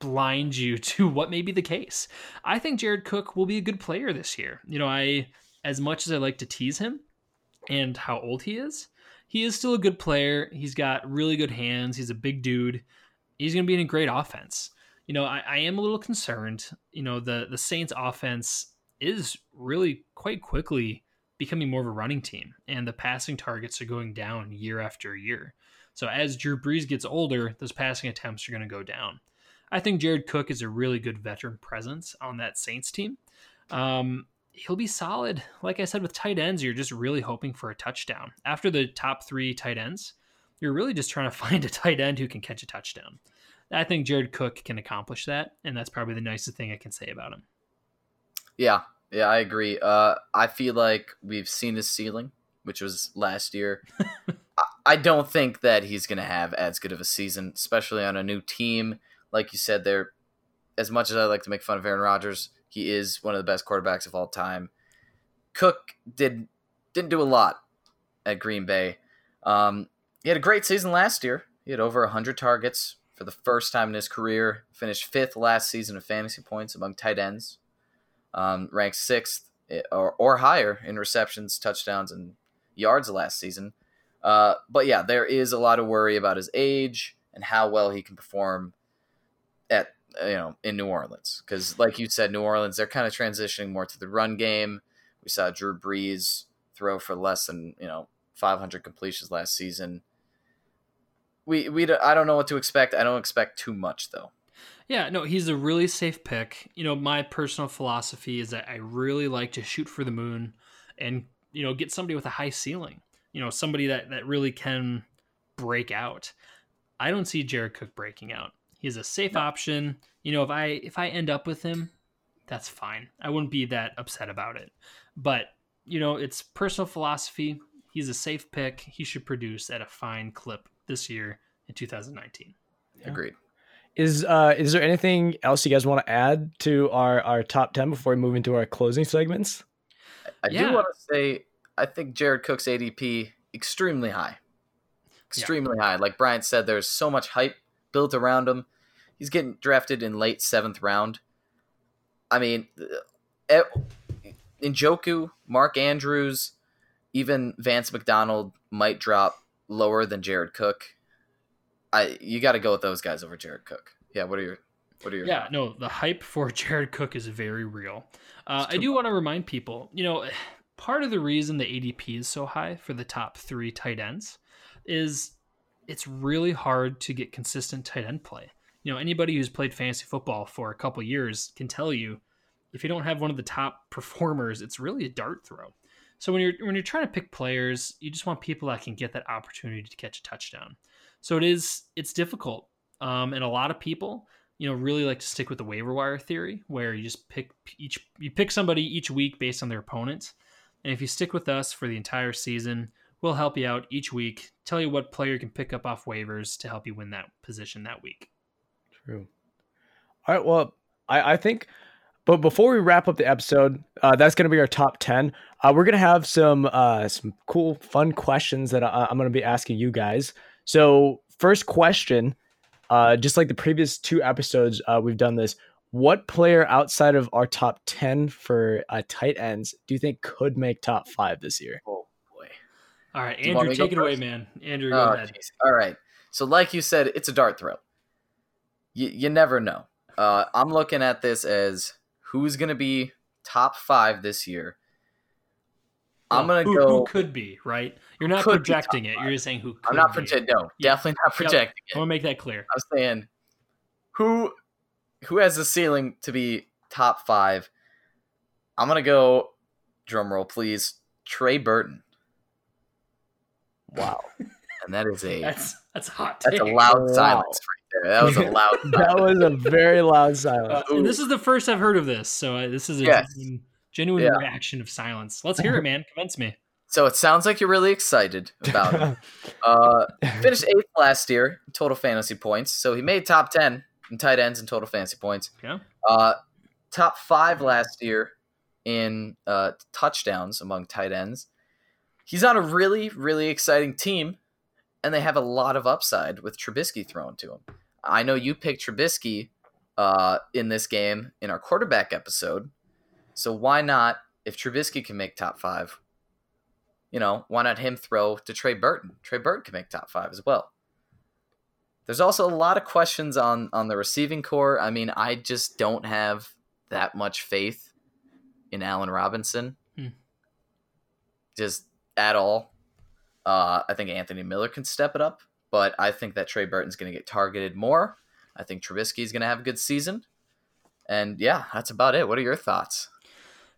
blind you to what may be the case. I think Jared Cook will be a good player this year. You know, I as much as I like to tease him and how old he is, he is still a good player. He's got really good hands. He's a big dude. He's going to be in a great offense. You know, I, I am a little concerned. You know, the the Saints offense is really quite quickly becoming more of a running team, and the passing targets are going down year after year. So as Drew Brees gets older, those passing attempts are going to go down. I think Jared Cook is a really good veteran presence on that Saints team. Um, he'll be solid. Like I said, with tight ends, you're just really hoping for a touchdown. After the top three tight ends, you're really just trying to find a tight end who can catch a touchdown. I think Jared Cook can accomplish that, and that's probably the nicest thing I can say about him. Yeah, yeah, I agree. Uh, I feel like we've seen his ceiling, which was last year. I don't think that he's going to have as good of a season, especially on a new team like you said, there. As much as I like to make fun of Aaron Rodgers, he is one of the best quarterbacks of all time. Cook did didn't do a lot at Green Bay. Um, he had a great season last year. He had over 100 targets for the first time in his career. Finished fifth last season of fantasy points among tight ends. Um, ranked sixth eh, or, or higher in receptions, touchdowns, and yards last season. Uh, but yeah, there is a lot of worry about his age and how well he can perform at you know in New Orleans because like you said, New Orleans they're kind of transitioning more to the run game. We saw Drew Brees throw for less than you know 500 completions last season. We we I don't know what to expect. I don't expect too much though. Yeah, no, he's a really safe pick. You know, my personal philosophy is that I really like to shoot for the moon and you know get somebody with a high ceiling. You know, somebody that that really can break out. I don't see Jared Cook breaking out. He's a safe no. option. You know, if I if I end up with him, that's fine. I wouldn't be that upset about it. But, you know, it's personal philosophy. He's a safe pick. He should produce at a fine clip this year in 2019. Yeah. Agreed. Is uh is there anything else you guys want to add to our our top 10 before we move into our closing segments? I yeah. do want to say I think Jared Cook's ADP extremely high. Extremely yeah. high. Like Brian said there's so much hype built around him. He's getting drafted in late seventh round. I mean, uh, Njoku, Mark Andrews, even Vance McDonald might drop lower than Jared Cook. I you got to go with those guys over Jared Cook. Yeah, what are your what are your Yeah, no, the hype for Jared Cook is very real. Uh, I do want to remind people, you know, part of the reason the ADP is so high for the top 3 tight ends is it's really hard to get consistent tight end play. You know, anybody who's played fantasy football for a couple years can tell you if you don't have one of the top performers, it's really a dart throw. So when you're when you're trying to pick players, you just want people that can get that opportunity to catch a touchdown. So it is it's difficult, um, and a lot of people, you know, really like to stick with the waiver wire theory, where you just pick each you pick somebody each week based on their opponent. and if you stick with us for the entire season, We'll help you out each week, tell you what player you can pick up off waivers to help you win that position that week. True. All right. Well, I, I think But before we wrap up the episode, uh, that's going to be our top ten. Uh, we're going to have some uh, some cool, fun questions that I, I'm going to be asking you guys. So, first question, uh, just like the previous two episodes, uh, we've done this. What player outside of our top ten for uh, tight ends do you think could make top five this year? Oh boy. All right, Do you want Andrew, me to go take it away, man. Andrew, go Oh. All right. So, like you said, it's a dart throw. You, you never know. Uh, I'm looking at this as who's going to be top five this year. I'm Well, gonna Who go. Who could be right? You're not could be top projecting it. five. You're just saying who. Could I'm not projecting. No, Yeah. definitely not Yep. projecting I it. want to make that clear. I'm saying who who has the ceiling to be top five. I'm gonna go. Drum roll, please. Trey Burton, Wow, and that is a That's that's a hot. that's a loud Wow. silence right there. That was a loud. that was a very loud Uh, silence. and this is the first I've heard of this, so uh, this is a Yes. genuine, genuine Yeah. reaction of silence. Let's hear it, man. Convince me. So it sounds like you're really excited about it. Uh, finished eighth last year in total fantasy points, so he made top ten in tight ends and total fantasy points. Yeah. Uh, top five last year in uh, touchdowns among tight ends. He's on a really, really exciting team, and they have a lot of upside with Trubisky thrown to him. I know you picked Trubisky uh, in this game in our quarterback episode, so why not? If Trubisky can make top five, you know, why not him throw to Trey Burton? Trey Burton can make top five as well. There's also a lot of questions on on the receiving corps. I mean, I just don't have that much faith in Allen Robinson, Hmm. just at all. Uh, I think Anthony Miller can step it up, but I think that Trey Burton's going to get targeted more. I think Trubisky's going to have a good season, and yeah, that's about it. What are your thoughts?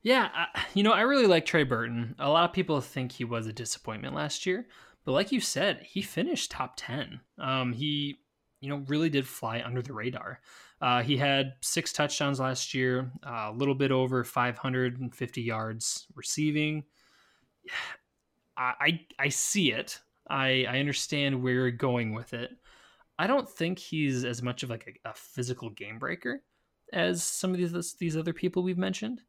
Yeah, I, you know, I really like Trey Burton. A lot of people think he was a disappointment last year, but like you said, he finished top 10. Um, he, you know, really did fly under the radar. Uh, he had six touchdowns last year, uh, a little bit over 550 yards receiving. I, I, I see it. I, I understand where you're going with it. I don't think he's as much of like a, a physical game breaker as some of these these other people we've mentioned.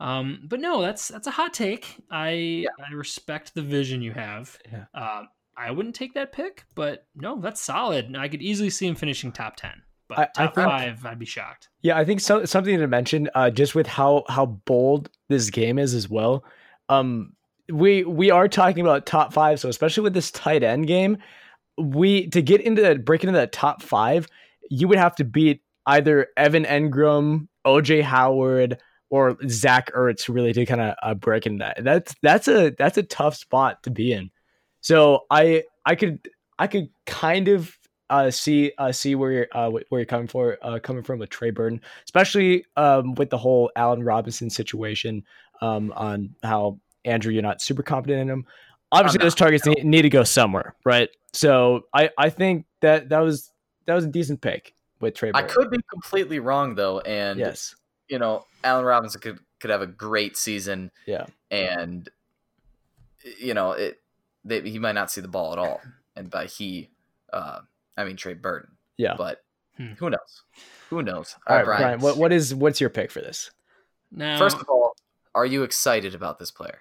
Um, but no, that's that's a hot take. I I respect the vision you have. Yeah. Uh, I wouldn't take that pick, but no, that's solid. I could easily see him finishing top ten. But I- I top think- five, I'd be shocked. Yeah, I think so, something to mention, uh, just with how how bold this game is as well. Um, we we are talking about top five, so especially with this tight end game, we to get into that break into that top five, you would have to beat either Evan Engram, OJ Howard, or Zach Ertz really to kind of uh, break into that. That's that's a that's a tough spot to be in. So I I could I could kind of uh, see uh, see where you're uh, where you're coming for uh, coming from with Trey Burton, especially um, with the whole Allen Robinson situation um, on how Andrew you're not super confident in him. Obviously, those targets need, need to go somewhere, right? So I I think that that was that was a decent pick with Trey. I could be completely wrong though, and yes, you know, Allen Robinson could could have a great season, yeah, and you know, it they, he might not see the ball at all, and by he, uh, I mean Trey Burton. yeah. But Hmm. who knows? Who knows? All right, Brian. Brian. What what is what's your pick for this? Now, First of all, are you excited about this player?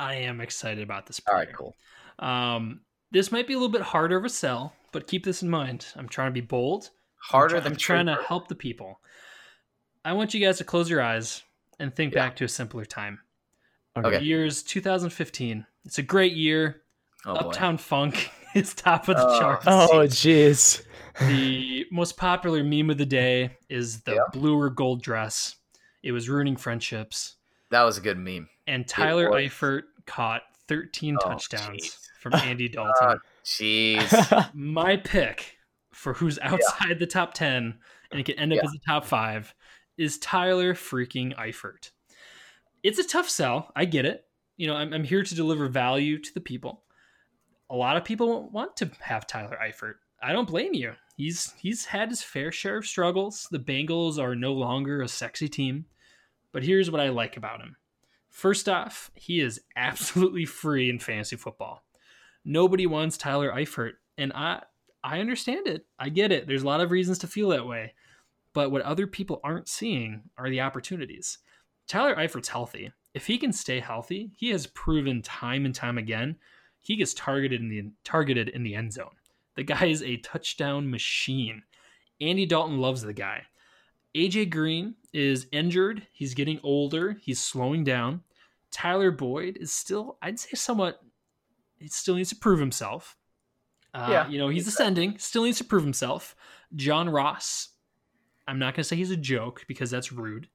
I am excited about this. All Player. right, cool. Um, this might be a little bit harder of a sell, but keep this in mind. I'm trying to be bold. Harder I'm, try- than I'm trying Trey to help the people. I want you guys to close your eyes and think Yeah. back to a simpler time. Okay. The year's 2015. It's a great year. Oh boy. Uptown Funk is top of the Oh. charts. Oh, jeez. the most popular meme of the day is the Yeah. blue or gold dress. It was ruining friendships. That was a good meme. And Tyler. Eifert caught 13 Oh, touchdowns jeez. from Andy Dalton. Uh, Jeez. My pick for who's outside the top 10 and it can end up Yeah. as a top five is Tyler freaking Eifert. It's a tough sell. I get it. You know, I'm, I'm here to deliver value to the people. A lot of people want to have Tyler Eifert. I don't blame you. He's he's had his fair share of struggles. The Bengals are no longer a sexy team. But here's what I like about him. First off, he is absolutely free in fantasy football. Nobody wants Tyler Eifert, and I I understand it. I get it. There's a lot of reasons to feel that way. but what other people aren't seeing are the opportunities. Tyler Eifert's healthy. If he can stay healthy, he has proven time and time again he gets targeted in the targeted in the end zone. The guy is a touchdown machine. Andy Dalton loves the guy. AJ Green is injured. He's getting older. He's slowing down. Tyler Boyd is still, I'd say, somewhat. He still needs to prove himself. Uh, yeah, you know he's ascending. Still needs to prove himself. John Ross. I'm not going to say he's a joke because that's rude,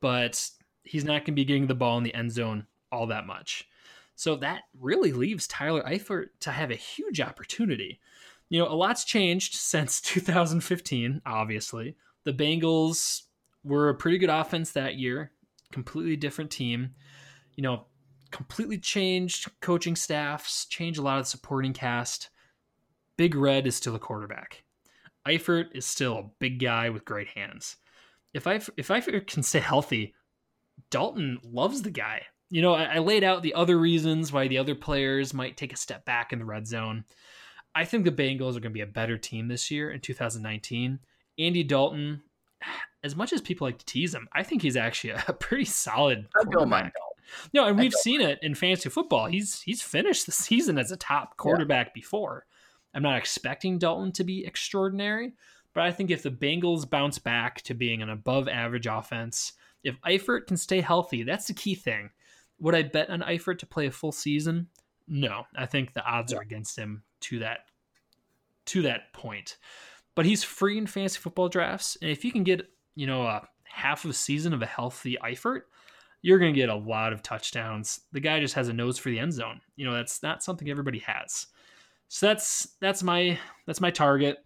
but he's not going to be getting the ball in the end zone all that much. So that really leaves Tyler Eifert to have a huge opportunity. You know, a lot's changed since 2015, obviously. The Bengals were a pretty good offense that year, completely different team. You know, completely changed coaching staffs, changed a lot of the supporting cast. Big Red is still a quarterback. Eifert is still a big guy with great hands. If I if Eifert can stay healthy, Dalton loves the guy. You know, I, I laid out the other reasons why the other players might take a step back in the red zone. I think the Bengals are going to be a better team this year in 2019. Andy Dalton, as much as people like to tease him, I think he's actually a pretty solid quarterback. No, and we've seen it in fantasy football. He's he's finished the season as a top quarterback yeah. before. I'm not expecting Dalton to be extraordinary, but I think if the Bengals bounce back to being an above average offense, if Eifert can stay healthy, that's the key thing. Would I bet on Eifert to play a full season? No, I think the odds yeah. are against him to that to that point. But he's free in fantasy football drafts, and if you can get you know a half of a season of a healthy Eifert, you're going to get a lot of touchdowns. The guy just has a nose for the end zone. You know that's not something everybody has. So that's that's my that's my target.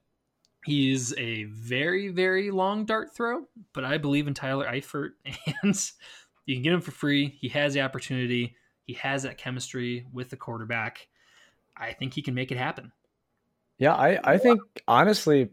He's a very very long dart throw, but I believe in Tyler Eifert, and you can get him for free. He has the opportunity. He has that chemistry with the quarterback. I think he can make it happen. Yeah, I I think honestly,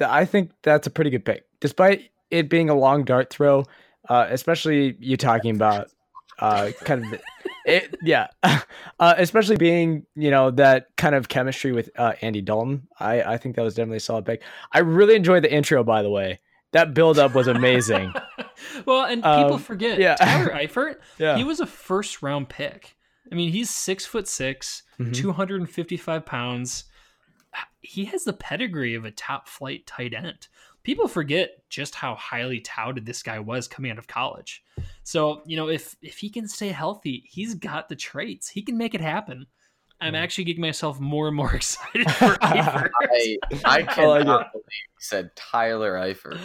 I think that's a pretty good pick, despite it being a long dart throw. Uh, especially you talking about uh, kind of it, yeah, uh, especially being you know that kind of chemistry with uh, Andy Dalton. I I think that was definitely a solid pick. I really enjoyed the intro, by the way. That build up was amazing. well, and people um, forget yeah. Tyler Eifert. yeah. he was a first round pick. I mean, he's six foot 6 mm-hmm. 255 pounds. He has the pedigree of a top flight tight end people forget just how highly touted this guy was coming out of college. So, you know, if if he can stay healthy, he's got the traits. He can make it happen. I'm actually getting myself more and more excited for Eifert. I, I cannot like believe you said Tyler Eifert.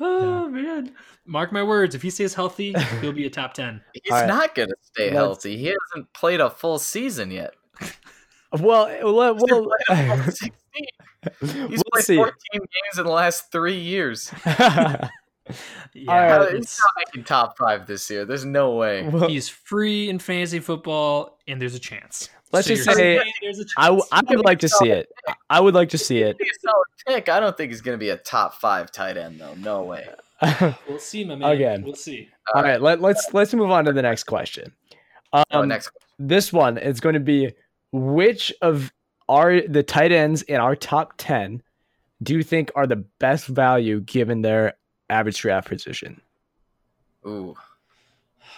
Oh yeah. man. Mark my words, if he stays healthy, he'll be a top ten. He's right. not gonna stay Let's... healthy. He hasn't played a full season yet. Well, well, well He's we'll played see. 14 games in the last three years. yeah, right, he's not making top five this year. There's no way. Well, he's free in fantasy football, and there's a chance. Let's so just say, I, I would like to see it. I would like to see it. Pick. I don't think he's going to be a top five tight end, though. No way. we'll see, my man. Again, we'll see. All right, let, let's let's move on to the next question. Oh, um, oh, next. Question. This one is going to be which of are the tight ends in our top 10 do you think are the best value given their average draft position? Ooh.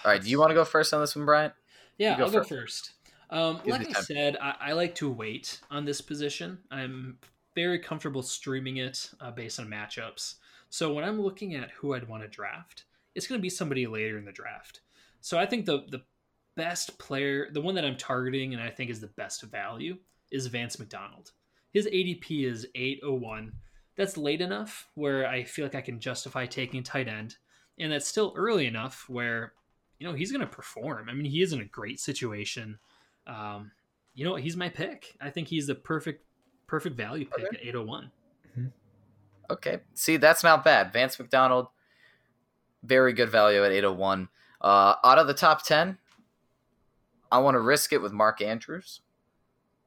All right. Do you want to go first on this one, Bryant? Yeah, go I'll first. go first. Um, like I said, I, I, like to wait on this position. I'm very comfortable streaming it uh, based on matchups. So when I'm looking at who I'd want to draft, it's going to be somebody later in the draft. So I think the the best player, the one that I'm targeting, and I think is the best value, is Vance McDonald. His ADP is 801. That's late enough where I feel like I can justify taking tight end. And that's still early enough where, you know, he's going to perform. I mean, he is in a great situation. Um, you know, he's my pick. I think he's the perfect, perfect value pick okay. at 801. Mm-hmm. Okay. See, that's not bad. Vance McDonald, very good value at 801. Uh, out of the top 10, I want to risk it with Mark Andrews.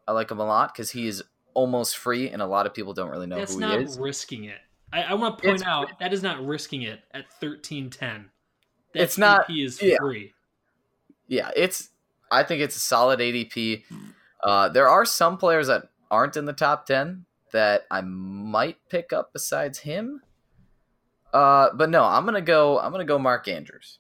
I like him a lot because he is almost free, and a lot of people don't really know That's who he is. He's not risking it. I, I want to point it's out that is not risking it at thirteen ten. It's not. He is yeah. free. Yeah, it's. I think it's a solid ADP. Uh, there are some players that aren't in the top ten that I might pick up besides him. Uh, but no, I'm gonna go. I'm gonna go Mark Andrews.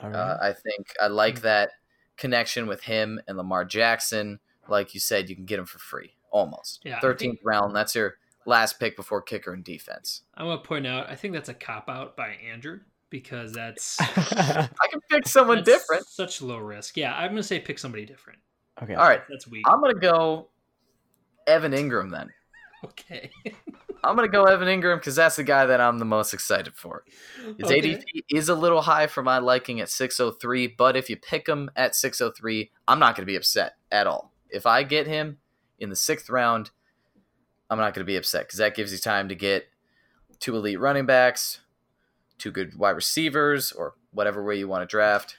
All right. Uh, I think I like Mm. that connection with him and Lamar Jackson. Like you said, you can get him for free almost. Yeah, 13th think- round. That's your last pick before kicker and defense. I want to point out, I think that's a cop out by Andrew because that's, I can pick someone different. Such low risk. Yeah, I'm gonna say pick somebody different. okay. All right, That's weak. I'm gonna go Evan Engram then. okay. I'm gonna go Evan Engram because that's the guy that I'm the most excited for. His Okay. ADP is a little high for my liking at 603, but if you pick him at 603, I'm not going to be upset at all. If I get him in the sixth round, I'm not going to be upset because that gives you time to get two elite running backs, two good wide receivers, or whatever way you want to draft.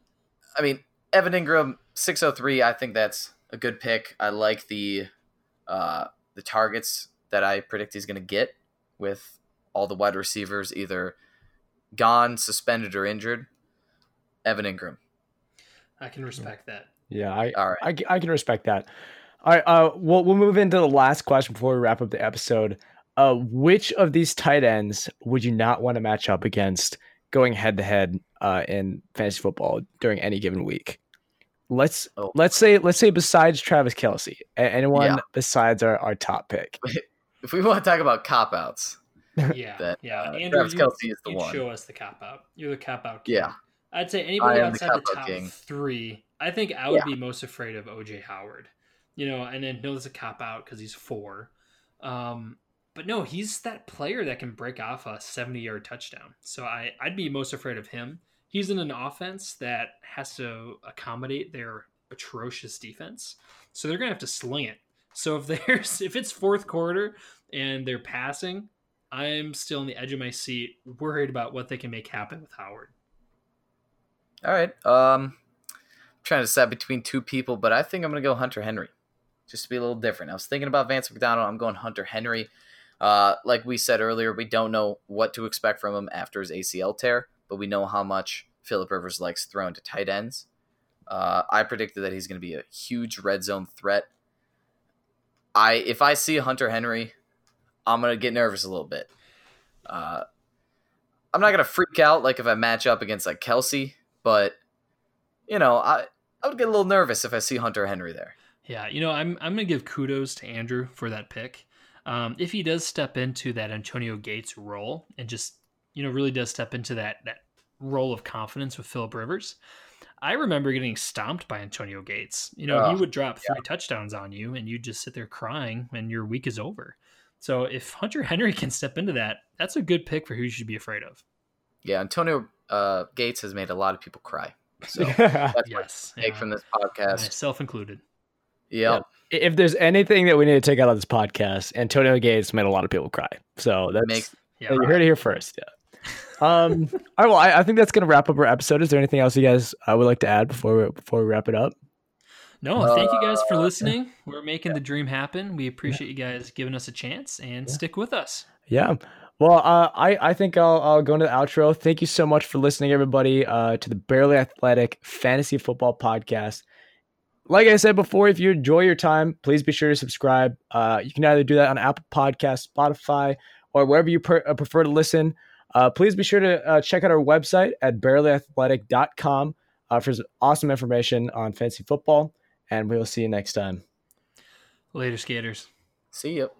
I mean, Evan Engram, 603, I think that's a good pick. I like the uh, the targets that I predict he's going to get with all the wide receivers either gone, suspended, or injured. Evan Engram. I can respect that. Yeah, I, All right. I, c- I can respect that. All right, uh, we'll we'll move into the last question before we wrap up the episode. Uh, which of these tight ends would you not want to match up against going head to head uh in fantasy football during any given week? Let's Oh. let's say let's say besides Travis Kelce, anyone Yeah. besides our, our top pick. If we want to talk about cop outs, Yeah, That, yeah. uh, Andrew, Travis you, is the you one. show us the cop out. You're the cop out. King. yeah, I'd say anybody I am the outside the, top king. three. I think I would Yeah. be most afraid of OJ Howard. You know, and then no, there's a cop out because he's four. Um, but no, he's that player that can break off a 70 yard touchdown. So I, I'd be most afraid of him. He's in an offense that has to accommodate their atrocious defense. So they're gonna have to sling it. So if there's if it's fourth quarter and they're passing, I'm still on the edge of my seat, worried about what they can make happen with Howard. All right. Um, I'm trying to decide between two people, but I think I'm going to go Hunter Henry, just to be a little different. I was thinking about Vance McDonald. I'm going Hunter Henry. Uh, like we said earlier, we don't know what to expect from him after his ACL tear, but we know how much Philip Rivers likes throwing to tight ends. Uh, I predicted that he's going to be a huge red zone threat. I if I see Hunter Henry, I'm to get nervous a little bit. Uh, I'm not to freak out like if I match up against like Kelce, but you know, I I would get a little nervous if I see Hunter Henry there. Yeah, you know, I'm I'm gonna give kudos to Andrew for that pick. Um, if he does step into that Antonio Gates role and just you know really does step into that that role of confidence with Philip Rivers, I remember getting stomped by Antonio Gates. You know, he Oh, would drop three touchdowns on you, and you'd just sit there crying, and your week is over. So if Hunter Henry can step into that, that's a good pick for who you should be afraid of. Yeah, Antonio uh, Gates has made a lot of people cry. So that's Yes, take yeah, from this podcast. myself included. Yep. if there's anything that we need to take out of this podcast, Antonio Gates made a lot of people cry. So that's Makes- Yeah, you heard it here first. Yeah. Um. all right. Well, I, I think that's gonna wrap up our episode. Is there anything else you guys uh, would like to add before we, before we wrap it up? No, thank you guys for Uh, listening. We're making the dream happen. We appreciate you guys giving us a chance and stick with us. Yeah. Well, uh, I I think I'll I'll go into the outro. Thank you so much for listening, everybody, uh, to the Barely Athletic Fantasy Football Podcast. Like I said before, if you enjoy your time, please be sure to subscribe. Uh, you can either do that on Apple Podcast, Spotify, or wherever you per- uh, prefer to listen. Uh, please be sure to uh, check out our website at barelyathletic.com uh, for some awesome information on fantasy football. And we will see you next time. Later, skaters. See you.